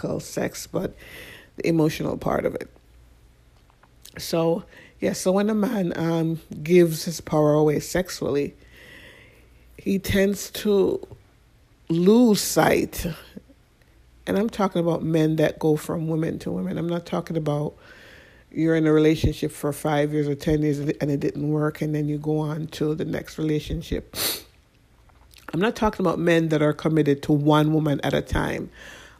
physical sex, but the emotional part of it. So, yes, yeah, so when a man um, gives his power away sexually, he tends to lose sight. And I'm talking about men that go from women to women. I'm not talking about you're in a relationship for five years or 10 years and it didn't work, and then you go on to the next relationship. I'm not talking about men that are committed to one woman at a time.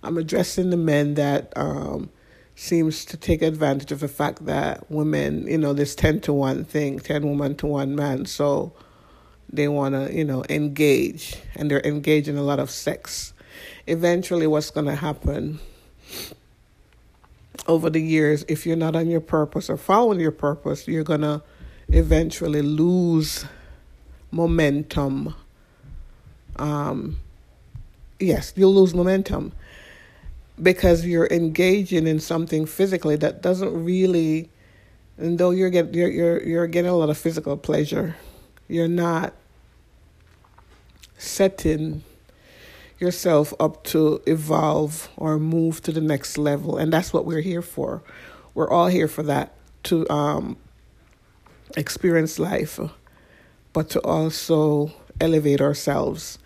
I'm addressing the men that um, seems to take advantage of the fact that women, you know, this 10 to 1 thing, 10 women to 1 man. So they want to, you know, engage and they're engaged in a lot of sex. Eventually, what's going to happen over the years, if you're not on your purpose or following your purpose, you're going to eventually lose momentum. Um, yes, you'll lose momentum because you're engaging in something physically that doesn't really, and though you're get you're you're you're getting a lot of physical pleasure, you're not setting yourself up to evolve or move to the next level. And that's what we're here for. We're all here for that to um, experience life, but to also elevate ourselves.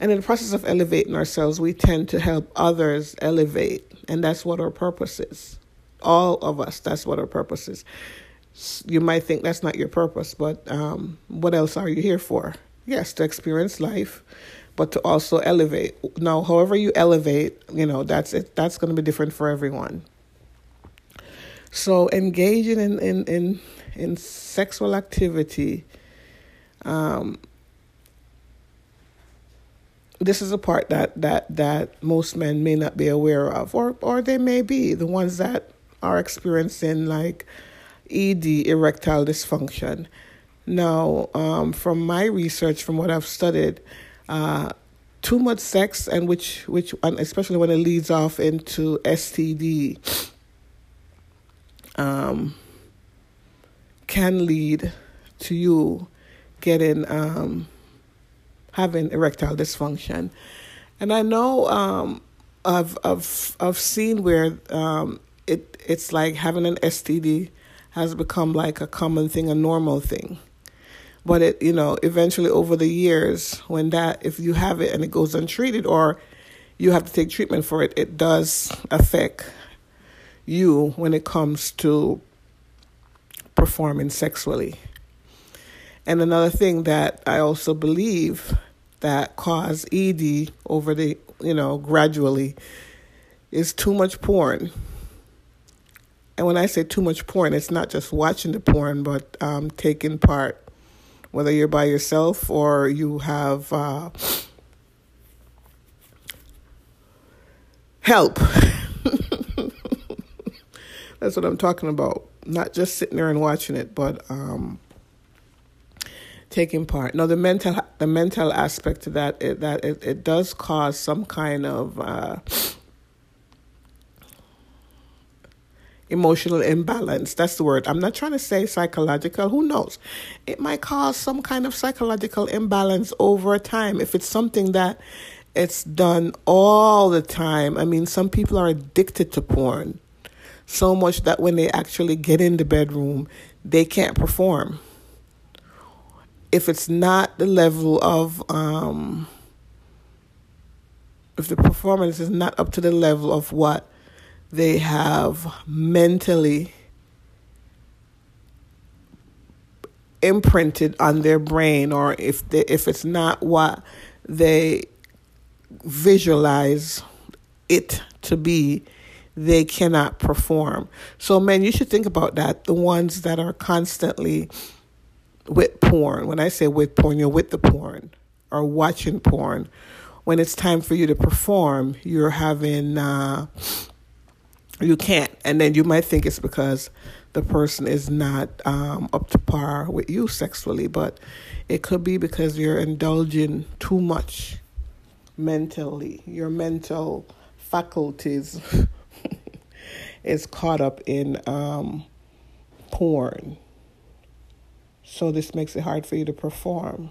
And in the process of elevating ourselves, we tend to help others elevate. And that's what our purpose is. All of us, that's what our purpose is. You might think that's not your purpose, but um, what else are you here for? Yes, to experience life, but to also elevate. Now, however you elevate, you know, that's it. That's going to be different for everyone. So engaging in in in, in sexual activity, um, this is a part that that that most men may not be aware of, or or they may be the ones that are experiencing like ED, erectile dysfunction. Now, um, from my research, from what I've studied, uh, too much sex and which which especially when it leads off into STD um, can lead to you getting um, having erectile dysfunction, and I know um, I've I've I've seen where um, it it's like having an STD has become like a common thing, a normal thing. But it you know eventually over the years when that if you have it and it goes untreated or you have to take treatment for it it does affect you when it comes to performing sexually and another thing that i also believe that cause ed over the you know gradually is too much porn and when i say too much porn it's not just watching the porn but um, taking part whether you're by yourself or you have uh, help. That's what I'm talking about. Not just sitting there and watching it, but um, taking part. Now, the mental the mental aspect to that it, that it, it does cause some kind of uh, emotional imbalance. That's the word. I'm not trying to say psychological. Who knows? It might cause some kind of psychological imbalance over time if it's something that it's done all the time. I mean, some people are addicted to porn so much that when they actually get in the bedroom, they can't perform. If it's not the level of, um, if the performance is not up to the level of what they have mentally imprinted on their brain or if they, if it's not what they visualize it to be they cannot perform. So men you should think about that. The ones that are constantly with porn when i say with porn you're with the porn or watching porn when it's time for you to perform you're having uh, you can't. And then you might think it's because the person is not um, up to par with you sexually, but it could be because you're indulging too much mentally. Your mental faculties is caught up in um, porn. So this makes it hard for you to perform.